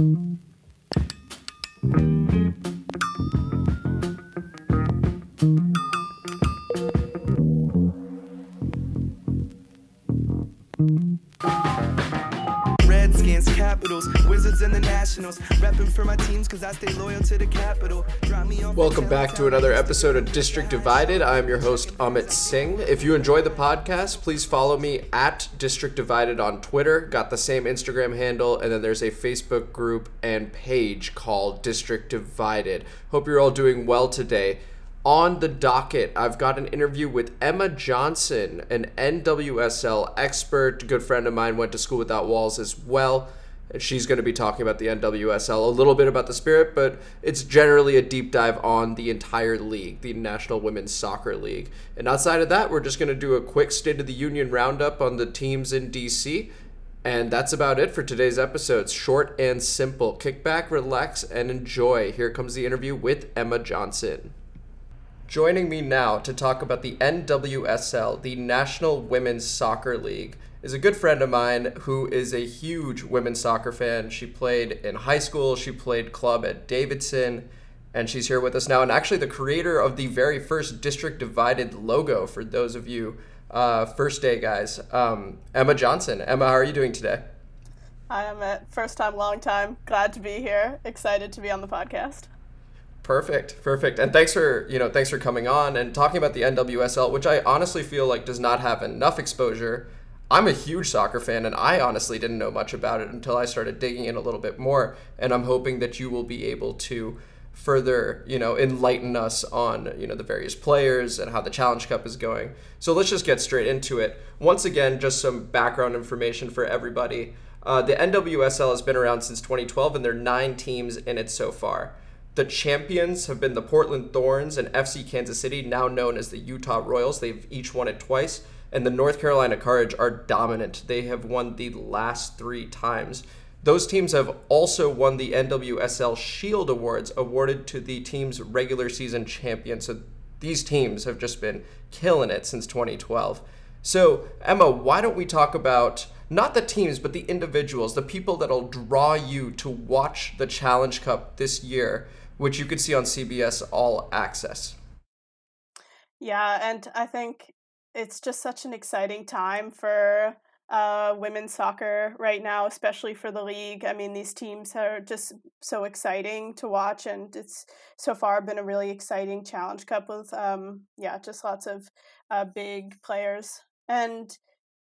Redskins, Wizards, and the Nationals. Repping for my teams because I stay loyal to the capital. Drop me off Welcome back to another episode of District Divided. I'm your host, Amit Singh. If you enjoy the podcast, please follow me at District Divided on Twitter. Got the same Instagram handle, and then there's a Facebook group and page called District Divided. Hope you're all doing well today. On the docket, I've got an interview with Emma Johnson, an NWSL expert. Good friend of mine went to school without walls as well. She's going to be talking about the NWSL, a little bit about the spirit, but it's generally a deep dive on the entire league, the National Women's Soccer League. And outside of that, we're just going to do a quick State of the Union roundup on the teams in DC. And that's about it for today's episode. It's short and simple. Kick back, relax, and enjoy. Here comes the interview with Emma Johnson. Joining me now to talk about the NWSL, the National Women's Soccer League, is a good friend of mine who is a huge women's soccer fan. She played in high school, she played club at Davidson, and she's here with us now. And actually, the creator of the very first District Divided logo for those of you uh, first day guys, um, Emma Johnson. Emma, how are you doing today? Hi, I'm at first time, long time. Glad to be here. Excited to be on the podcast. Perfect, perfect, and thanks for you know thanks for coming on and talking about the NWSL, which I honestly feel like does not have enough exposure. I'm a huge soccer fan, and I honestly didn't know much about it until I started digging in a little bit more. And I'm hoping that you will be able to further, you know, enlighten us on you know the various players and how the Challenge Cup is going. So let's just get straight into it. Once again, just some background information for everybody. Uh, the NWSL has been around since 2012, and there are nine teams in it so far. The champions have been the Portland Thorns and FC Kansas City, now known as the Utah Royals. They've each won it twice. And the North Carolina Courage are dominant. They have won the last three times. Those teams have also won the NWSL Shield Awards, awarded to the team's regular season champion. So these teams have just been killing it since 2012. So, Emma, why don't we talk about not the teams, but the individuals, the people that'll draw you to watch the Challenge Cup this year? which you could see on CBS All Access. Yeah, and I think it's just such an exciting time for uh, women's soccer right now, especially for the league. I mean, these teams are just so exciting to watch, and it's so far been a really exciting Challenge Cup with, um, yeah, just lots of uh, big players. And,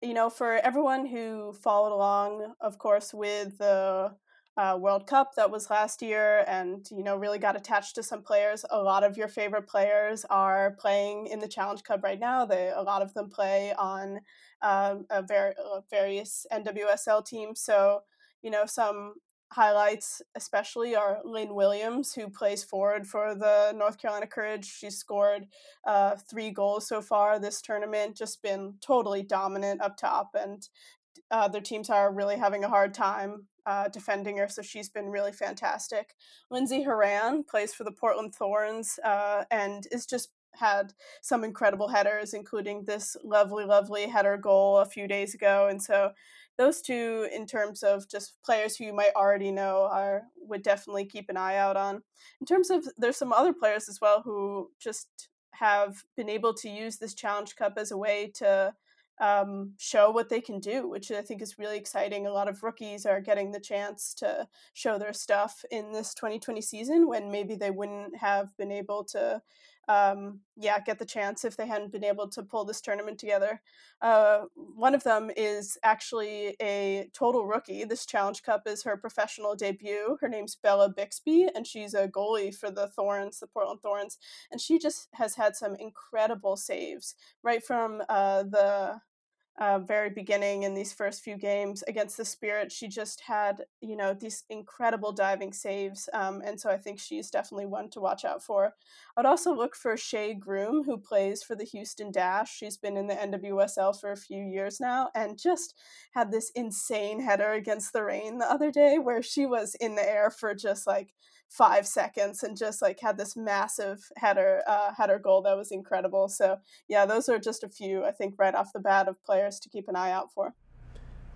you know, for everyone who followed along, of course, with the uh, World Cup that was last year, and you know really got attached to some players. A lot of your favorite players are playing in the Challenge Cup right now. They a lot of them play on um, a ver- various NWSL teams. So you know some highlights especially are Lynn Williams, who plays forward for the North Carolina Courage. She's scored uh, three goals so far this tournament, just been totally dominant up top, and uh, their teams are really having a hard time uh, defending her, so she's been really fantastic. Lindsey Horan plays for the Portland Thorns uh, and is just had some incredible headers, including this lovely, lovely header goal a few days ago. And so those two, in terms of just players who you might already know, are would definitely keep an eye out on. In terms of there's some other players as well who just have been able to use this Challenge Cup as a way to um, show what they can do, which I think is really exciting. A lot of rookies are getting the chance to show their stuff in this 2020 season when maybe they wouldn't have been able to, um, yeah, get the chance if they hadn't been able to pull this tournament together. Uh, one of them is actually a total rookie. This Challenge Cup is her professional debut. Her name's Bella Bixby, and she's a goalie for the Thorns, the Portland Thorns, and she just has had some incredible saves right from uh, the uh, very beginning in these first few games against the Spirit, she just had you know these incredible diving saves, um, and so I think she's definitely one to watch out for. I'd also look for Shea Groom, who plays for the Houston Dash. She's been in the NWSL for a few years now, and just had this insane header against the Reign the other day, where she was in the air for just like five seconds and just like had this massive header uh, header goal that was incredible. So yeah, those are just a few I think right off the bat of players to keep an eye out for.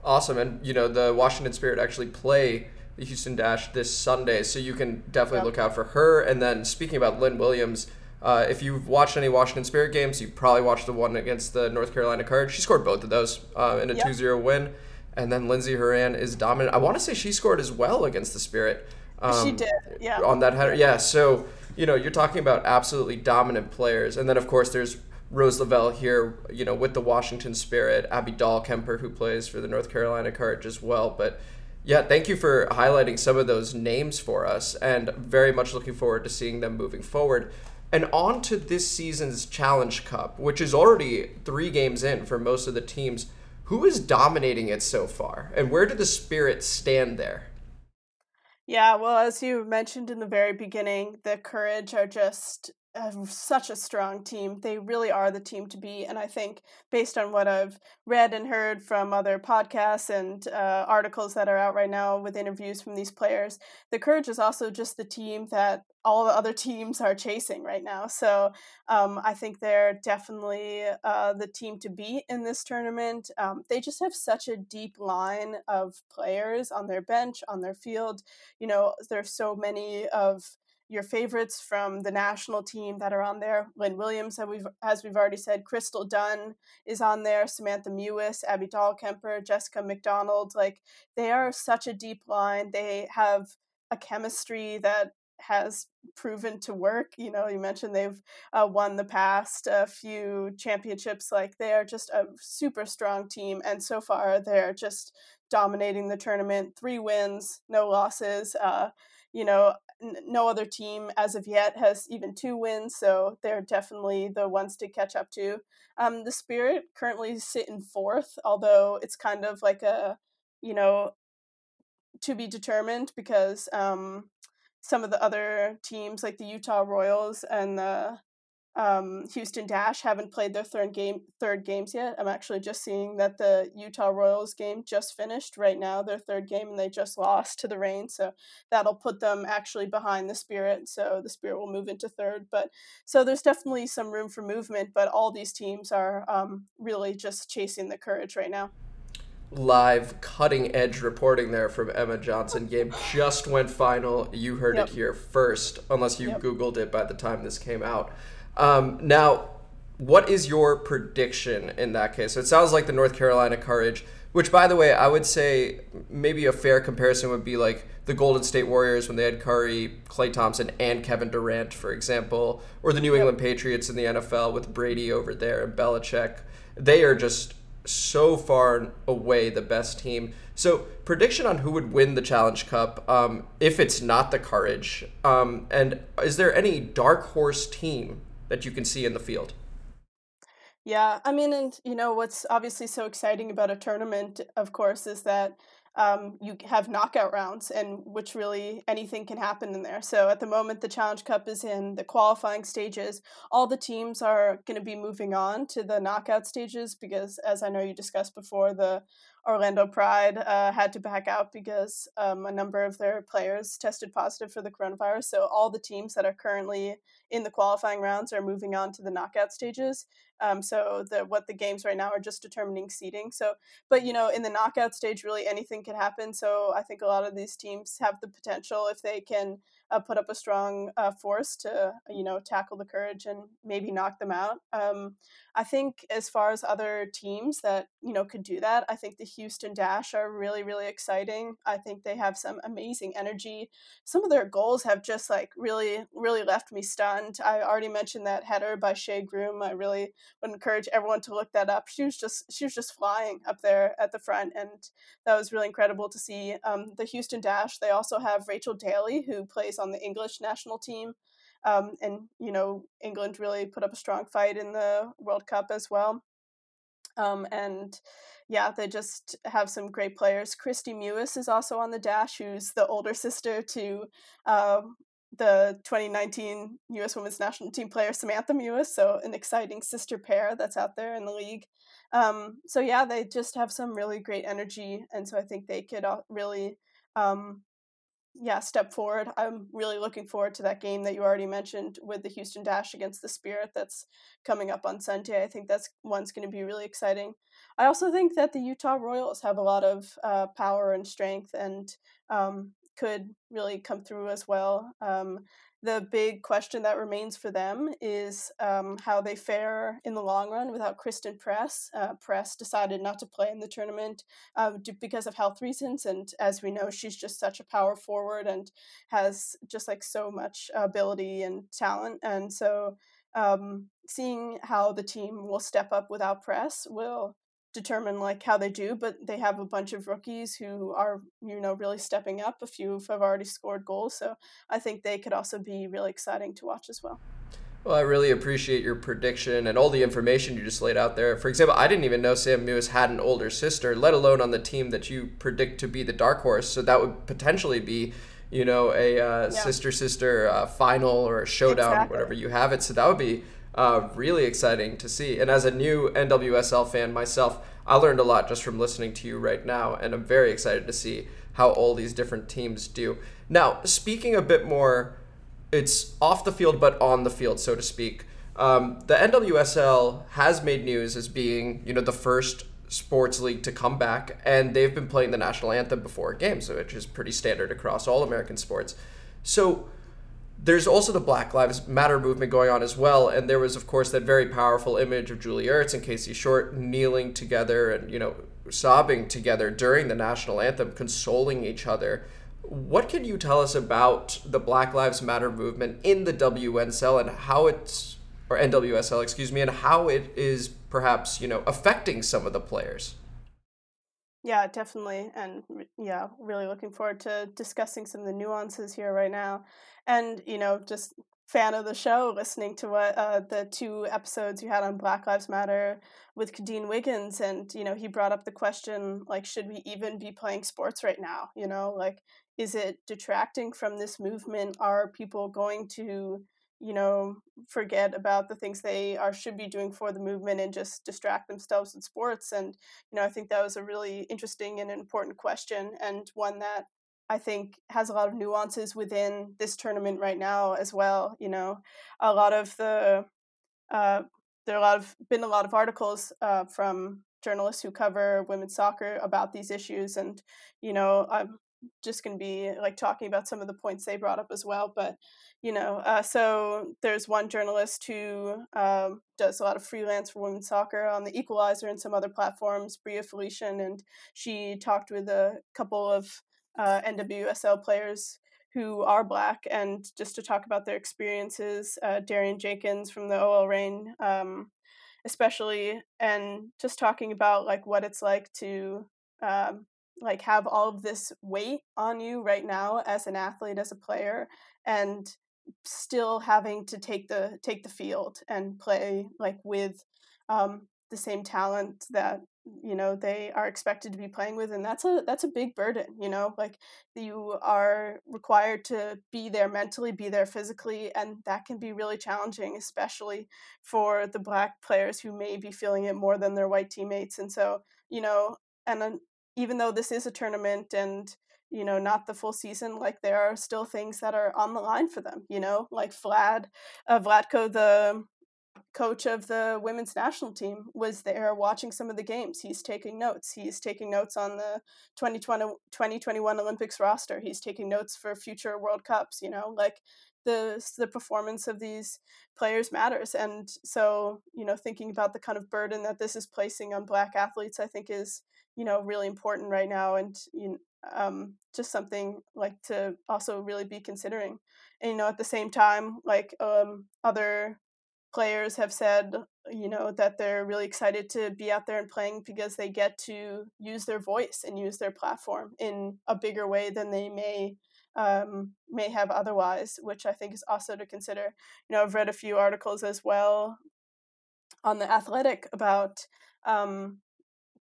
Awesome. And, you know, the Washington Spirit actually play the Houston Dash this Sunday, so you can definitely yep. look out for her. And then speaking about Lynn Williams, uh, if you've watched any Washington Spirit games, you've probably watched the one against the North Carolina Courage. She scored both of those uh, in a yep. 2 0 win. And then Lindsey Horan is dominant. I want to say she scored as well against the Spirit. Um, she did, yeah. On that header. Yeah, so, you know, you're talking about absolutely dominant players. And then, of course, there's Rose Lavelle here, you know, with the Washington Spirit, Abby Dahl Dahlkemper, who plays for the North Carolina Courage as well. But yeah, thank you for highlighting some of those names for us, and very much looking forward to seeing them moving forward. And on to this season's Challenge Cup, which is already three games in for most of the teams. Who is dominating it so far, and where do the Spirits stand there? Yeah, well, as you mentioned in the very beginning, the Courage are just such a strong team. They really are the team to be. And I think, based on what I've read and heard from other podcasts and uh, articles that are out right now with interviews from these players, the Courage is also just the team that all the other teams are chasing right now. So um, I think they're definitely uh, the team to beat in this tournament. Um, they just have such a deep line of players on their bench, on their field. You know, there's so many of your favorites from the national team that are on there. Lynn Williams, as we've, as we've already said, Crystal Dunn is on there, Samantha Mewis, Abby Dahlkemper, Jessica McDonald. Like they are such a deep line. They have a chemistry that has proven to work. You know, you mentioned they've uh, won the past a few championships. Like they are just a super strong team, and so far they're just dominating the tournament. Three wins, no losses. Uh, you know, no other team as of yet has even two wins, so they're definitely the ones to catch up to. Um, the Spirit currently sit in fourth, although it's kind of like a, you know, to be determined because um, some of the other teams, like the Utah Royals and the um, Houston Dash haven't played their third game third games yet. I'm actually just seeing that the Utah Royals game just finished right now, their third game, and they just lost to the Reign. So that'll put them actually behind the Spirit. So the Spirit will move into third. But so there's definitely some room for movement. But all these teams are um, really just chasing the courage right now. Live cutting edge reporting there from Emma Johnson. Game just went final. You heard yep. it here first, unless you yep. Googled it by the time this came out. Um, now, what is your prediction in that case? So it sounds like the North Carolina Courage, which, by the way, I would say maybe a fair comparison would be like the Golden State Warriors when they had Curry, Klay Thompson, and Kevin Durant, for example, or the New England Patriots in the NFL with Brady over there and Belichick. They are just so far away the best team. So, prediction on who would win the Challenge Cup um, if it's not the Courage? Um, and is there any dark horse team that you can see in the field. Yeah, I mean, and you know what's obviously so exciting about a tournament, of course, is that um, you have knockout rounds, and which really anything can happen in there. So at the moment, the Challenge Cup is in the qualifying stages. All the teams are going to be moving on to the knockout stages because, as I know you discussed before, the Orlando Pride uh, had to back out because um, a number of their players tested positive for the coronavirus. So all the teams that are currently in the qualifying rounds are moving on to the knockout stages. Um, so the what the games right now are just determining seeding. So, but you know, in the knockout stage, really anything can happen. So I think a lot of these teams have the potential if they can uh, put up a strong uh, force to you know tackle the courage and maybe knock them out. Um, I think as far as other teams that you know could do that, I think the Houston Dash are really really exciting. I think they have some amazing energy. Some of their goals have just like really really left me stunned. I already mentioned that header by Shea Groom. I really would encourage everyone to look that up. She was just she was just flying up there at the front, and that was really incredible to see. Um, the Houston Dash. They also have Rachel Daly who plays on the English national team. Um, and you know England really put up a strong fight in the World Cup as well. Um, and yeah, they just have some great players. Kristie Mewis is also on the dash, who's the older sister to uh, the 2019 U.S. Women's National Team player Samantha Mewis. So an exciting sister pair that's out there in the league. Um, so yeah, they just have some really great energy, and so I think they could really um, yeah, step forward. I'm really looking forward to that game that you already mentioned with the Houston Dash against the Spirit that's coming up on Sunday. I think that's one's going to be really exciting. I also think that the Utah Royals have a lot of uh, power and strength and um, could really come through as well. Um, the big question that remains for them is um, how they fare in the long run without Christen Press. Uh, Press decided not to play in the tournament uh, because of health reasons, and as we know, she's just such a power forward and has just like so much ability and talent. And so, um, seeing how the team will step up without Press will determine like how they do but they have a bunch of rookies who are you know really stepping up a few have already scored goals so i think they could also be really exciting to watch as well well, I really appreciate your prediction and all the information you just laid out there. For example, I didn't even know Sam Mewis had an older sister, let alone on the team that you predict to be the dark horse. So that would potentially be, you know, a uh, yeah. sister sister uh, final or a showdown, exactly. whatever you have it. So that would be uh, really exciting to see. And as a new NWSL fan myself, I learned a lot just from listening to you right now, and I'm very excited to see how all these different teams do. Now, speaking a bit more, it's off the field but on the field, so to speak. Um, the NWSL has made news as being, you know, the first sports league to come back, and they've been playing the national anthem before games, which is pretty standard across all American sports. So there's also the Black Lives Matter movement going on as well, and there was, of course, that very powerful image of Julie Ertz and Casey Short kneeling together and you know sobbing together during the national anthem, consoling each other. What can you tell us about the Black Lives Matter movement in the WNSL and how it's or NWSL, excuse me, and how it is perhaps you know affecting some of the players? Yeah, definitely. And yeah, really looking forward to discussing some of the nuances here right now. And, you know, just fan of the show, listening to what uh, the two episodes you had on Black Lives Matter with Kadeen Wiggins. And, you know, he brought up the question, like, should we even be playing sports right now? You know, like, is it detracting from this movement? Are people going to you know forget about the things they are should be doing for the movement and just distract themselves in sports and you know i think that was a really interesting and important question and one that i think has a lot of nuances within this tournament right now as well you know. A lot of the uh, there are a lot of been a lot of articles uh, from journalists who cover women's soccer about these issues and you know i'm just going to be like talking about some of the points they brought up as well but you know uh, so there's one journalist who um, does a lot of freelance for women's soccer on the equalizer and some other platforms bria felicien and she talked with a couple of uh, nwsl players who are black and just to talk about their experiences uh, darian jenkins from the ol reign um, especially and just talking about like what it's like to um, like have all of this weight on you right now as an athlete as a player and still having to take the take the field and play like with um, the same talent that you know they are expected to be playing with and that's a that's a big burden you know like you are required to be there mentally be there physically and that can be really challenging especially for the black players who may be feeling it more than their white teammates and so you know and even though this is a tournament and you know not the full season like there are still things that are on the line for them you know like vlad uh, vlatko the coach of the women's national team was there watching some of the games. He's taking notes. He's taking notes on the 2020 2021 olympics roster. He's taking notes for future world cups you know like the the performance of these players matters. And so you know thinking about the kind of burden that this is placing on black athletes i think is you know really important right now and you um, just something like to also really be considering. And you know at the same time like um, other players have said you know that they're really excited to be out there and playing because they get to use their voice and use their platform in a bigger way than they may um, may have otherwise which i think is also to consider. You know i've read a few articles as well on the athletic about um,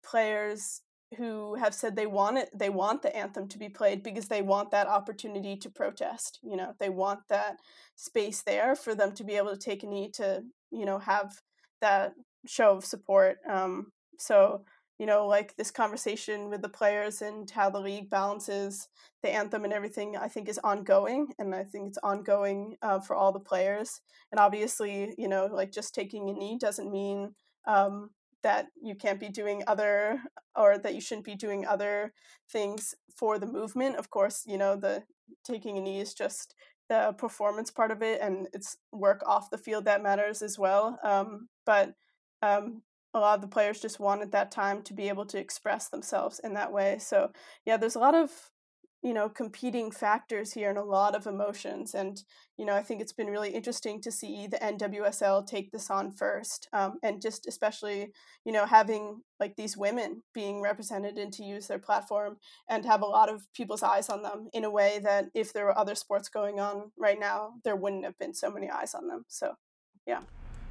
players who have said they want it they want the anthem to be played because they want that opportunity to protest you know they want that space there for them to be able to take a knee to you know have that show of support um, so you know, like this conversation with the players and how the league balances the anthem and everything, I think is ongoing. And I think it's ongoing uh, for all the players. And obviously, you know, like just taking a knee doesn't mean um, that you can't be doing other or that you shouldn't be doing other things for the movement. Of course, you know, the taking a knee is just the performance part of it and it's work off the field that matters as well. Um, but um, a lot of the players just wanted that time to be able to express themselves in that way. So yeah, there's a lot of you know competing factors here and a lot of emotions and you know i think it's been really interesting to see the nwsl take this on first um, and just especially you know having like these women being represented and to use their platform and have a lot of people's eyes on them in a way that if there were other sports going on right now there wouldn't have been so many eyes on them. So yeah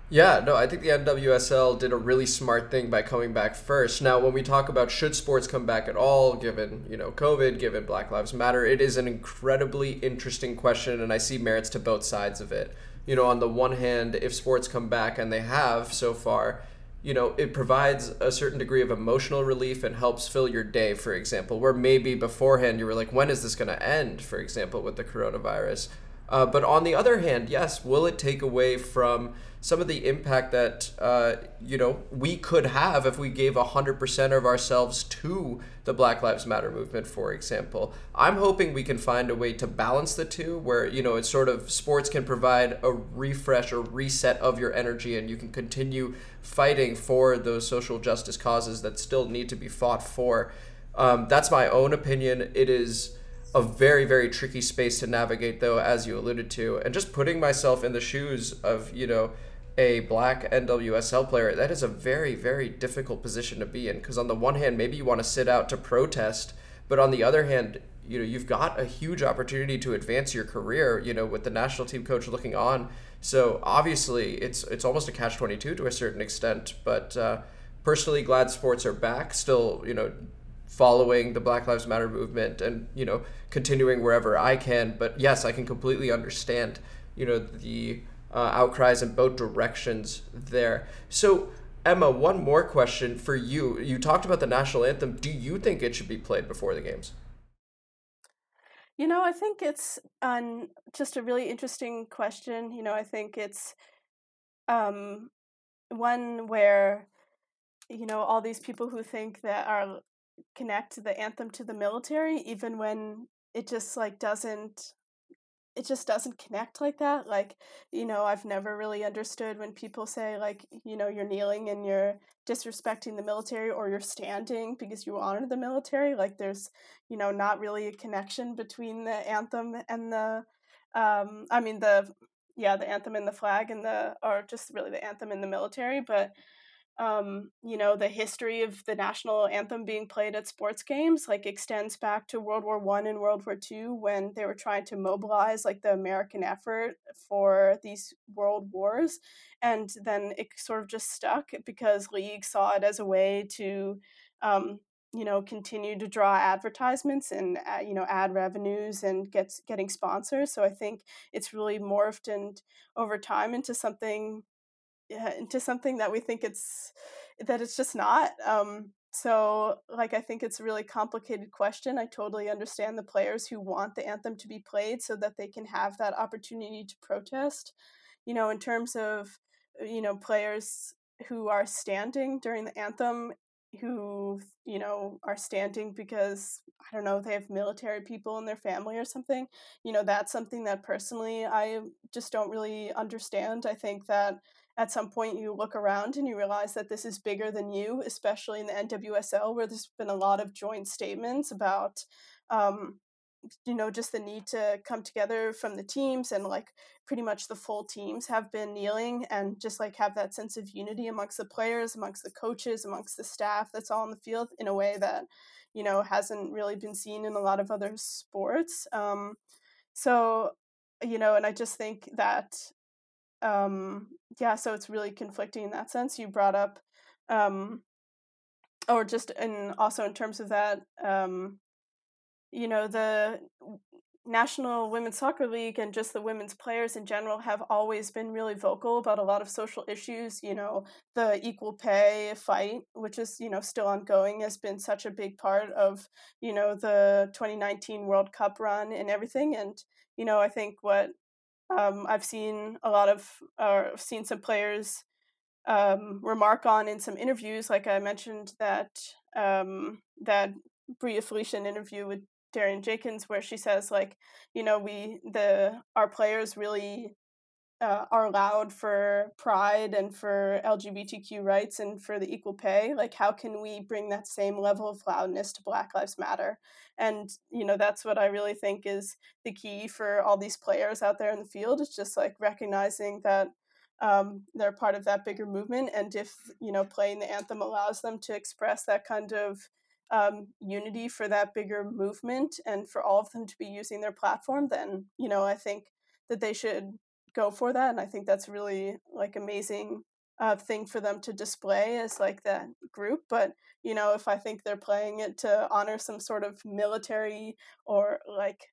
yeah, no, I think the NWSL did a really smart thing by coming back first. Now, when we talk about should sports come back at all, given you know COVID, given Black Lives Matter, it is an incredibly interesting question, and I see merits to both sides of it. You know, on the one hand, if sports come back and they have so far, you know, it provides a certain degree of emotional relief and helps fill your day, for example, where maybe beforehand you were like, when is this going to end, for example, with the coronavirus. Uh, but on the other hand, yes, will it take away from some of the impact that uh, you know we could have if we gave 100% of ourselves to the black lives matter movement for example? I'm hoping we can find a way to balance the two where you know it's sort of sports can provide a refresh or reset of your energy and you can continue fighting for those social justice causes that still need to be fought for. Um, that's my own opinion. It is a very very tricky space to navigate though as you alluded to and just putting myself in the shoes of you know a black NWSL player, that is a very, very difficult position to be in. Because on the one hand, maybe you want to sit out to protest, but on the other hand, you know you've got a huge opportunity to advance your career. You know, with the national team coach looking on, so obviously it's it's almost a catch twenty two to a certain extent. But uh, personally, glad sports are back. Still, you know, following the Black Lives Matter movement and you know continuing wherever I can. But yes, I can completely understand you know the uh, outcries in both directions there. So, Emma, one more question for you. You talked about the national anthem. Do you think it should be played before the games? You know, I think it's um, just a really interesting question. You know, I think it's um, one where, you know, all these people who think that are connect the anthem to the military, even when it just like doesn't it just doesn't connect like that. Like, you know, I've never really understood when people say, like, you know, you're kneeling and you're disrespecting the military or you're standing because you honor the military. Like, there's, you know, not really a connection between the anthem and the, um, I mean, the, yeah, the anthem and the flag and the, or just really the anthem and the military. But, um, you know, the history of the national anthem being played at sports games like extends back to World War One and World War Two when they were trying to mobilize like the American effort for these world wars, and then it sort of just stuck because league saw it as a way to. Um, you know continue to draw advertisements and uh, you know ad revenues and gets getting sponsors so i think it's really morphed and over time into something into something that we think it's that it's just not um so like i think it's a really complicated question i totally understand the players who want the anthem to be played so that they can have that opportunity to protest you know in terms of you know players who are standing during the anthem who you know are standing because i don't know they have military people in their family or something you know that's something that personally i just don't really understand i think that at some point you look around and you realize that this is bigger than you, especially in the NWSL, where there's been a lot of joint statements about, um, you know, just the need to come together from the teams and like pretty much the full teams have been kneeling and just like have that sense of unity amongst the players, amongst the coaches, amongst the staff that's all in the field in a way that, you know, hasn't really been seen in a lot of other sports. Um, so, you know, and I just think that um yeah so it's really conflicting in that sense you brought up um or just and also in terms of that um you know the National Women's Soccer League and just the women's players in general have always been really vocal about a lot of social issues. You know, the equal pay fight, which is, you know, still ongoing, has been such a big part of, you know, the 2019 World Cup run and everything. And, you know, I think what um, I've seen a lot of, or uh, seen some players um, remark on in some interviews, like I mentioned that um, that Bria Felicien interview with Darian Jenkins where she says like, you know, we the our players really uh, are loud for pride and for LGBTQ rights and for the equal pay. Like, how can we bring that same level of loudness to Black Lives Matter? And, you know, that's what I really think is the key for all these players out there in the field. It's just like recognizing that um, they're part of that bigger movement. And if, you know, playing the anthem allows them to express that kind of um, unity for that bigger movement and for all of them to be using their platform, then you know I think that they should go for that, and I think that's really like amazing uh, thing for them to display as like that group. But you know, if I think they're playing it to honor some sort of military or like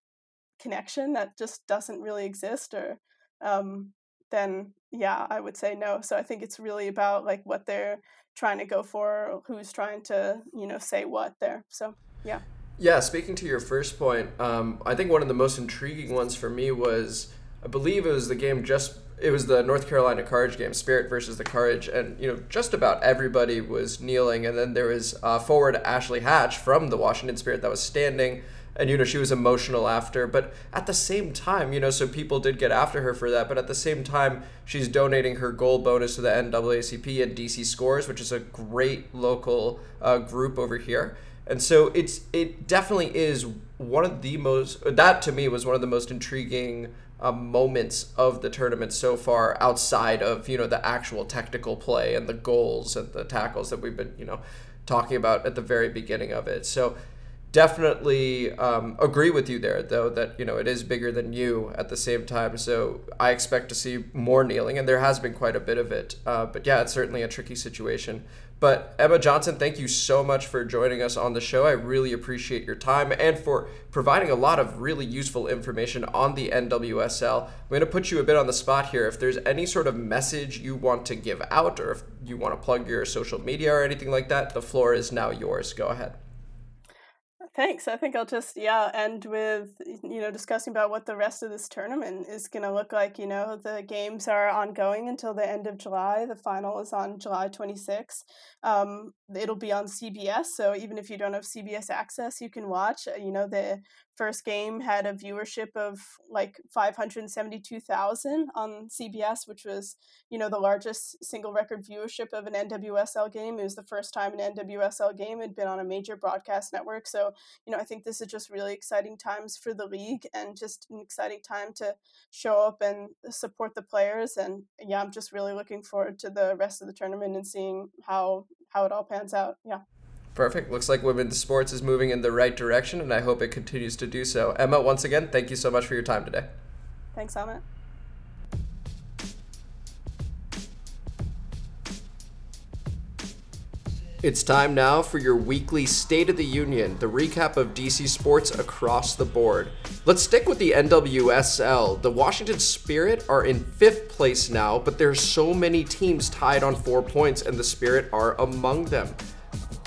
connection that just doesn't really exist, or um, then yeah, I would say no. So I think it's really about like what they're trying to go for, who's trying to, you know, say what there. So yeah. Yeah, speaking to your first point, um, I think one of the most intriguing ones for me was I believe it was the game just it was the North Carolina Courage game, Spirit versus the Courage, and you know just about everybody was kneeling, and then there was uh, forward Ashley Hatch from the Washington Spirit that was standing and you know she was emotional after but at the same time you know so people did get after her for that but at the same time she's donating her gold bonus to the NAACP and DC Scores which is a great local uh, group over here and so it's it definitely is one of the most that to me was one of the most intriguing uh, moments of the tournament so far outside of you know the actual technical play and the goals and the tackles that we've been you know talking about at the very beginning of it so definitely um, agree with you there, though, that you know it is bigger than you at the same time. So I expect to see more kneeling, and there has been quite a bit of it. Uh, but yeah, it's certainly a tricky situation. But Emma Johnson, thank you so much for joining us on the show. I really appreciate your time and for providing a lot of really useful information on the NWSL. I'm going to put you a bit on the spot here. If there's any sort of message you want to give out, or if you want to plug your social media or anything like that, the floor is now yours. Go ahead. Thanks. I think I'll just yeah end with you know discussing about what the rest of this tournament is going to look like. You know, the games are ongoing until the end of July. The final is on July 26th. Um, it'll be on CBS, so even if you don't have CBS access, you can watch. Uh, you know, the first game had a viewership of like 572,000 on CBS, which was, you know, the largest single record viewership of an NWSL game. It was the first time an NWSL game had been on a major broadcast network. So, you know, I think this is just really exciting times for the league and just an exciting time to show up and support the players. And yeah, I'm just really looking forward to the rest of the tournament and seeing how how it all pans out. Yeah. Perfect. Looks like women's sports is moving in the right direction, and I hope it continues to do so. Emma, once again, thank you so much for your time today. Thanks, Amit. It's time now for your weekly State of the Union, the recap of DC sports across the board. Let's stick with the NWSL. The Washington Spirit are in fifth place now, but there's so many teams tied on four points, and the Spirit are among them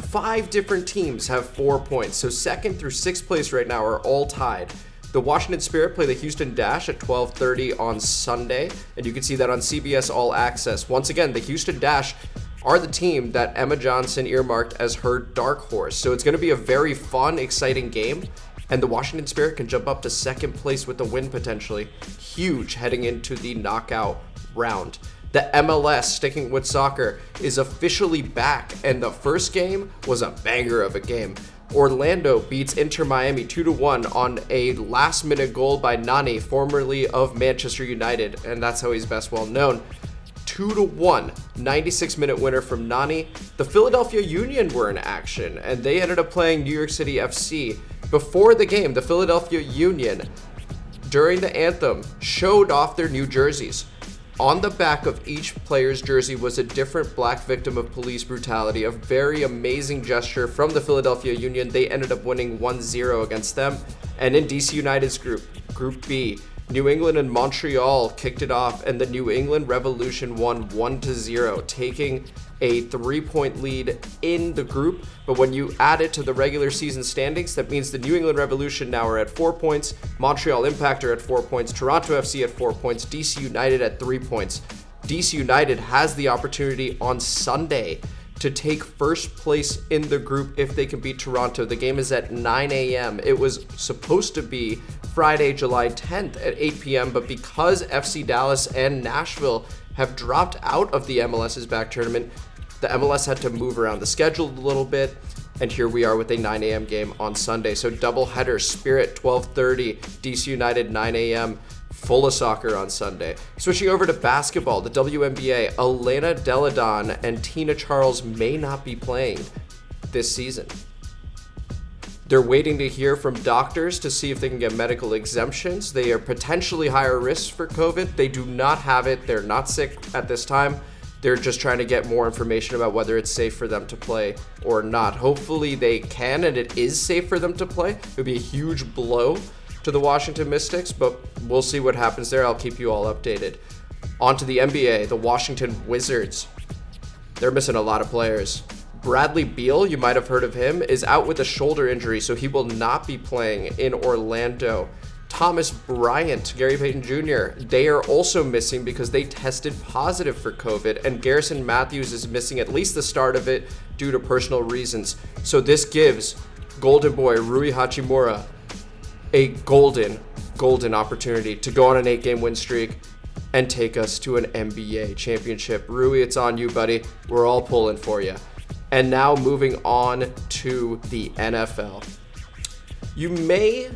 five different teams have four points. So second through sixth place right now are all tied. The Washington Spirit play the Houston Dash at 12:30 on Sunday, and you can see that on CBS All Access. Once again, the Houston Dash are the team that Emma Johnson earmarked as her dark horse. So it's going to be a very fun, exciting game, and the Washington Spirit can jump up to second place with a win potentially. Huge heading into the knockout round. The MLS, sticking with soccer, is officially back, and the first game was a banger of a game. Orlando beats Inter Miami 2 1 on a last minute goal by Nani, formerly of Manchester United, and that's how he's best well known. 2 to 1, 96 minute winner from Nani. The Philadelphia Union were in action, and they ended up playing New York City FC. Before the game, the Philadelphia Union, during the anthem, showed off their new jerseys On the back of each player's jersey was a different black victim of police brutality, a very amazing gesture from the Philadelphia Union. They ended up winning 1 0 against them. And in DC United's group, Group B, New England and Montreal kicked it off, and the New England Revolution won 1 0, taking a three point lead in the group. But when you add it to the regular season standings, that means the New England Revolution now are at four points, Montreal Impact are at four points, Toronto FC at four points, DC United at three points. DC United has the opportunity on Sunday to take first place in the group if they can beat Toronto. The game is at 9 a.m. It was supposed to be Friday, July 10th at 8 p.m., but because FC Dallas and Nashville have dropped out of the MLS's back tournament, the MLS had to move around the schedule a little bit. And here we are with a 9 a.m. game on Sunday. So double header, Spirit 12:30, DC United 9 a.m full of soccer on Sunday. Switching over to basketball, the WNBA, Elena Delle Donne and Tina Charles may not be playing this season. They're waiting to hear from doctors to see if they can get medical exemptions. They are potentially higher risk for COVID. They do not have it. They're not sick at this time. They're just trying to get more information about whether it's safe for them to play or not. Hopefully, they can and it is safe for them to play. It would be a huge blow to the Washington Mystics, but we'll see what happens there. I'll keep you all updated. On to the NBA, the Washington Wizards. They're missing a lot of players. Bradley Beal, you might have heard of him, is out with a shoulder injury, so he will not be playing in Orlando. Thomas Bryant, Gary Payton Jr., they are also missing because they tested positive for COVID, and Garrison Matthews is missing at least the start of it due to personal reasons. So this gives Golden Boy Rui Hachimura a golden, golden opportunity to go on an eight game win streak and take us to an NBA championship. Rui, it's on you, buddy. We're all pulling for you. And now moving on to the NFL. You may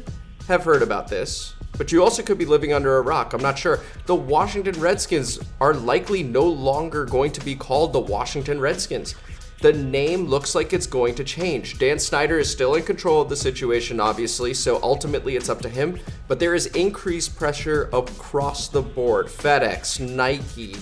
have heard about this, but you also could be living under a rock. I'm not sure. The Washington Redskins are likely no longer going to be called the Washington Redskins the name looks like it's going to change. Dan Snyder is still in control of the situation, obviously, so ultimately it's up to him. But there is increased pressure across the board FedEx, Nike,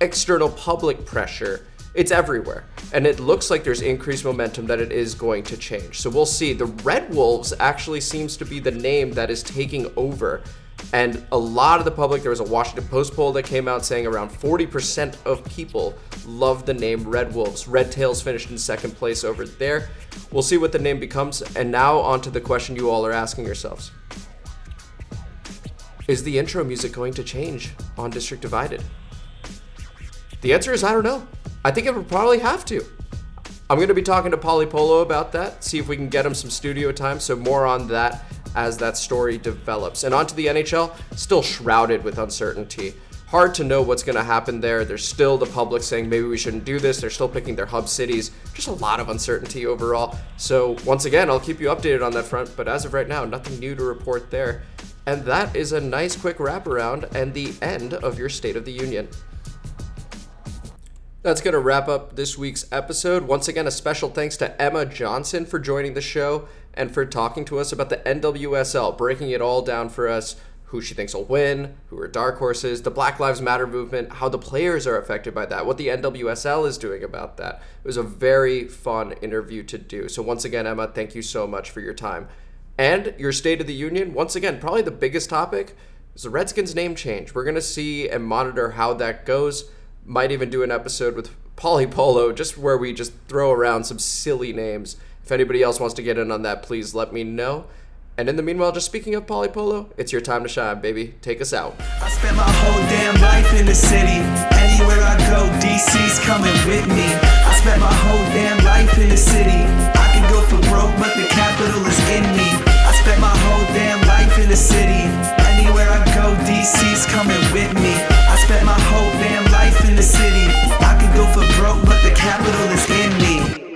external public pressure. It's everywhere. And it looks like there's increased momentum that it is going to change. So we'll see. The Red Wolves actually seems to be the name that is taking over. And a lot of the public, there was a Washington Post poll that came out saying around 40% of people love the name Red Wolves. Red Tails finished in second place over there. We'll see what the name becomes. And now, on to the question you all are asking yourselves Is the intro music going to change on District Divided? The answer is I don't know. I think it would probably have to. I'm going to be talking to Polly Polo about that, see if we can get him some studio time. So, more on that as that story develops. And onto the NHL, still shrouded with uncertainty. Hard to know what's going to happen there. There's still the public saying maybe we shouldn't do this. They're still picking their hub cities. Just a lot of uncertainty overall. So, once again, I'll keep you updated on that front. But as of right now, nothing new to report there. And that is a nice quick wraparound and the end of your State of the Union. That's going to wrap up this week's episode. Once again, a special thanks to Emma Johnson for joining the show and for talking to us about the NWSL, breaking it all down for us who she thinks will win, who are dark horses, the Black Lives Matter movement, how the players are affected by that, what the NWSL is doing about that. It was a very fun interview to do. So, once again, Emma, thank you so much for your time. And your State of the Union, once again, probably the biggest topic is the Redskins name change. We're going to see and monitor how that goes. Might even do an episode with Polly Polo, just where we just throw around some silly names. If anybody else wants to get in on that, please let me know. And in the meanwhile, just speaking of Polly Polo, it's your time to shine, baby. Take us out. I spent my whole damn life in the city. Anywhere I go, DC's coming with me. I spent my whole damn life in the city. I can go for broke, but the capital is in me. I spent my whole damn life in the city. Anywhere I go, DC's coming with me spent my whole damn life in the city. I could go for broke, but the capital is in me.